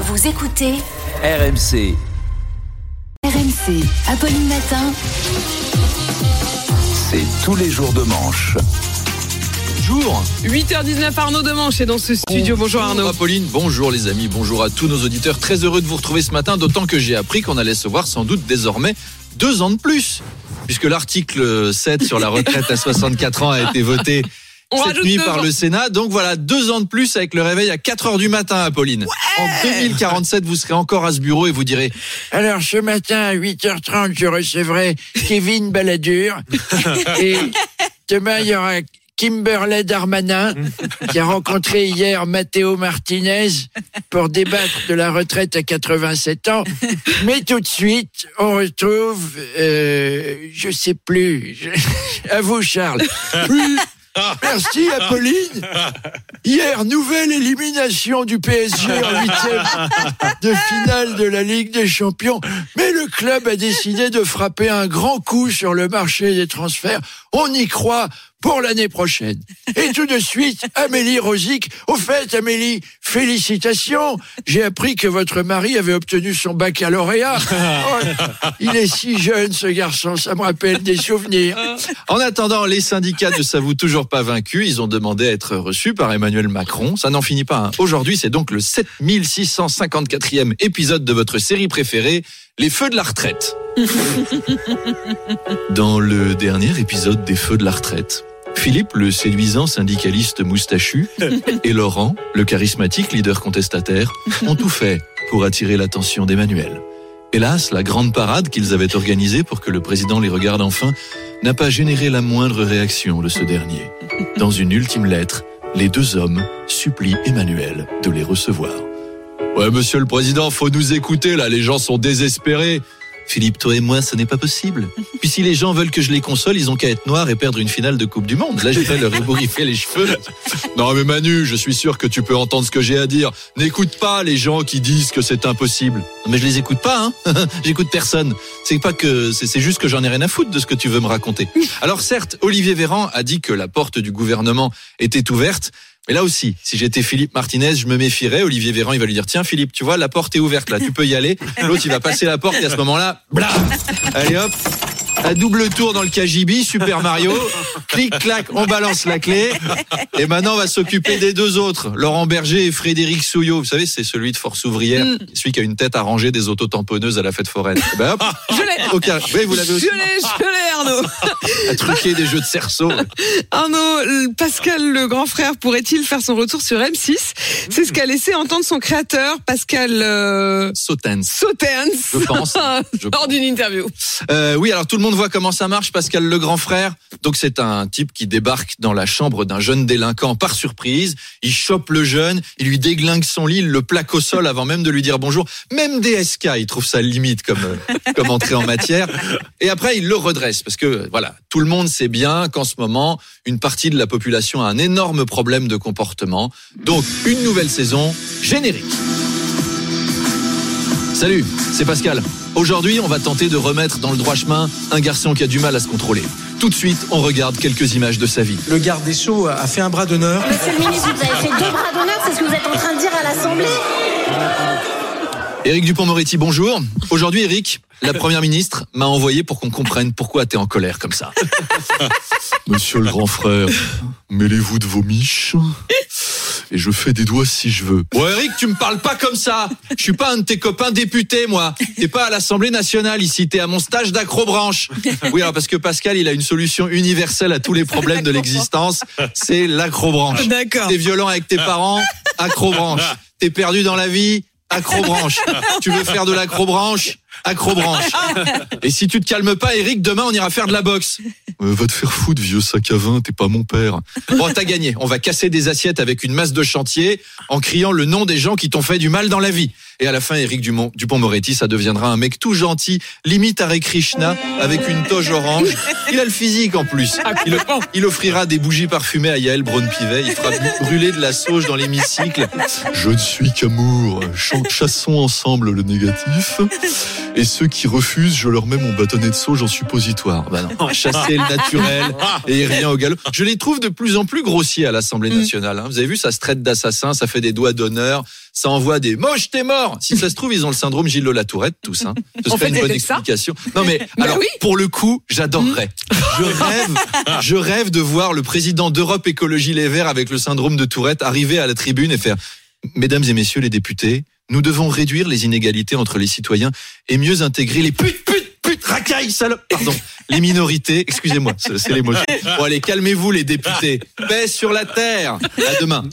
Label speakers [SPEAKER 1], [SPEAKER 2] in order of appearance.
[SPEAKER 1] Vous écoutez
[SPEAKER 2] RMC.
[SPEAKER 1] RMC, Apolline Matin.
[SPEAKER 2] C'est tous les jours de manche.
[SPEAKER 3] Bonjour.
[SPEAKER 4] 8h19, Arnaud Demanche est dans ce studio. Bonjour Arnaud.
[SPEAKER 3] Apolline, bonjour les amis, bonjour à tous nos auditeurs. Très heureux de vous retrouver ce matin, d'autant que j'ai appris qu'on allait se voir sans doute désormais deux ans de plus. Puisque l'article 7 sur la retraite à 64 ans a été voté cette nuit par
[SPEAKER 4] ans.
[SPEAKER 3] le Sénat. Donc voilà, deux ans de plus avec le réveil à 4 heures du matin, Apolline. En 2047, vous serez encore à ce bureau et vous direz
[SPEAKER 5] Alors ce matin à 8h30, je recevrai Kevin Balladur. et demain, il y aura Kimberley Darmanin qui a rencontré hier Matteo Martinez pour débattre de la retraite à 87 ans. Mais tout de suite, on retrouve, euh, je sais plus, je- à vous Charles. Merci Apolline. Hier, nouvelle élimination du PSG en huitième de finale de la Ligue des Champions. Mais le club a décidé de frapper un grand coup sur le marché des transferts. On y croit pour l'année prochaine. Et tout de suite, Amélie Rosic. Au fait, Amélie, félicitations. J'ai appris que votre mari avait obtenu son baccalauréat. Oh, il est si jeune, ce garçon. Ça me rappelle des souvenirs.
[SPEAKER 3] En attendant, les syndicats ne s'avouent toujours pas vaincus. Ils ont demandé à être reçus par Emmanuel Macron. Ça n'en finit pas. hein. Aujourd'hui, c'est donc le 7654e épisode de votre série préférée, Les Feux de la retraite. Dans le dernier épisode des Feux de la retraite, Philippe, le séduisant syndicaliste moustachu, et Laurent, le charismatique leader contestataire, ont tout fait pour attirer l'attention d'Emmanuel. Hélas, la grande parade qu'ils avaient organisée pour que le président les regarde enfin n'a pas généré la moindre réaction de ce dernier. Dans une ultime lettre, les deux hommes supplient Emmanuel de les recevoir. Ouais, monsieur le président, faut nous écouter, là, les gens sont désespérés. Philippe, toi et moi, ce n'est pas possible. Puis si les gens veulent que je les console, ils ont qu'à être noirs et perdre une finale de Coupe du Monde. Là, je vais leur ébouriffer les cheveux. Non, mais Manu, je suis sûr que tu peux entendre ce que j'ai à dire. N'écoute pas les gens qui disent que c'est impossible. Non, mais je les écoute pas, hein. J'écoute personne. C'est pas que, c'est c'est juste que j'en ai rien à foutre de ce que tu veux me raconter. Alors certes, Olivier Véran a dit que la porte du gouvernement était ouverte. Mais là aussi, si j'étais Philippe Martinez, je me méfierais. Olivier Véran, il va lui dire Tiens, Philippe, tu vois, la porte est ouverte là, tu peux y aller. L'autre, il va passer la porte et à ce moment-là, blam Allez hop à double tour dans le KGB, Super Mario. Clic, clac, on balance la clé. Et maintenant, on va s'occuper des deux autres, Laurent Berger et Frédéric Souillot. Vous savez, c'est celui de Force Ouvrière, celui qui a une tête à ranger des autotamponneuses à la fête foraine. Eh Ben hop,
[SPEAKER 4] Je l'ai.
[SPEAKER 3] Oui, vous l'avez aussi.
[SPEAKER 4] Je l'ai, je l'ai, Arnaud.
[SPEAKER 3] À truquer des jeux de cerceau.
[SPEAKER 4] Arnaud, le- Pascal, le grand frère, pourrait-il faire son retour sur M6 C'est ce qu'a laissé entendre son créateur, Pascal euh,
[SPEAKER 3] Sautens.
[SPEAKER 4] Sauternes,
[SPEAKER 3] Je pense. Je
[SPEAKER 4] lors d'une interview.
[SPEAKER 3] Euh, oui, alors tout le monde voit comment ça marche, Pascal le grand frère. Donc c'est un type qui débarque dans la chambre d'un jeune délinquant par surprise. Il chope le jeune, il lui déglingue son lit, il le plaque au sol avant même de lui dire bonjour. Même DSK, il trouve ça limite comme euh, comme entrée en matière. Et après, il le redresse parce que voilà, tout le monde sait bien qu'en ce moment, une partie de la population a un énorme problème de comportement. Donc une nouvelle saison générique. Salut, c'est Pascal. Aujourd'hui, on va tenter de remettre dans le droit chemin un garçon qui a du mal à se contrôler. Tout de suite, on regarde quelques images de sa vie.
[SPEAKER 6] Le garde des Sceaux a fait un bras d'honneur.
[SPEAKER 7] Monsieur le ministre, vous avez fait deux bras d'honneur, c'est ce que vous êtes en train de dire à l'Assemblée
[SPEAKER 3] Éric Dupont-Moretti, bonjour. Aujourd'hui, Éric, la première ministre m'a envoyé pour qu'on comprenne pourquoi t'es en colère comme ça. Monsieur le grand frère, mêlez-vous de vos miches et je fais des doigts si je veux. Bon, Eric, tu me parles pas comme ça. Je suis pas un de tes copains députés, moi. T'es pas à l'Assemblée nationale ici. T'es à mon stage d'acrobranche. Oui, alors parce que Pascal, il a une solution universelle à tous les problèmes de l'existence. C'est l'acrobranche.
[SPEAKER 4] D'accord.
[SPEAKER 3] T'es violent avec tes parents, acrobranche. T'es perdu dans la vie, acrobranche. Tu veux faire de l'acrobranche? Accrobranche. Et si tu te calmes pas, Eric, demain on ira faire de la boxe. Euh, va te faire foutre, vieux sac à vin, t'es pas mon père. Bon, t'as gagné. On va casser des assiettes avec une masse de chantier en criant le nom des gens qui t'ont fait du mal dans la vie. Et à la fin, Eric Dumont, Dupont-Moretti, ça deviendra un mec tout gentil, limite Hare Krishna, avec une toge orange. Il a le physique en plus. Il, il offrira des bougies parfumées à Yael Braun-Pivet. Il fera brûler de la sauge dans l'hémicycle. Je ne suis qu'amour. Ch- Chassons ensemble le négatif. Et ceux qui refusent, je leur mets mon bâtonnet de sauge en suppositoire. Bah non, chasser le naturel et rien au galop. Je les trouve de plus en plus grossiers à l'Assemblée nationale. hein. Vous avez vu, ça se traite d'assassins, ça fait des doigts d'honneur, ça envoie des moches, t'es mort. Si ça se trouve, ils ont le syndrome Gilles la Tourette, tous. Hein. Ce serait une bonne explication. Non mais alors,
[SPEAKER 4] oui.
[SPEAKER 3] pour le coup, j'adorerais. Je rêve, je rêve de voir le président d'Europe Écologie Les Verts avec le syndrome de Tourette arriver à la tribune et faire Mesdames et messieurs les députés, nous devons réduire les inégalités entre les citoyens et mieux intégrer les putes, putes, putes, racailles, salopes, pardon, les minorités. Excusez-moi, c'est c'est l'émotion. Bon allez, calmez-vous les députés. Paix sur la terre. À demain.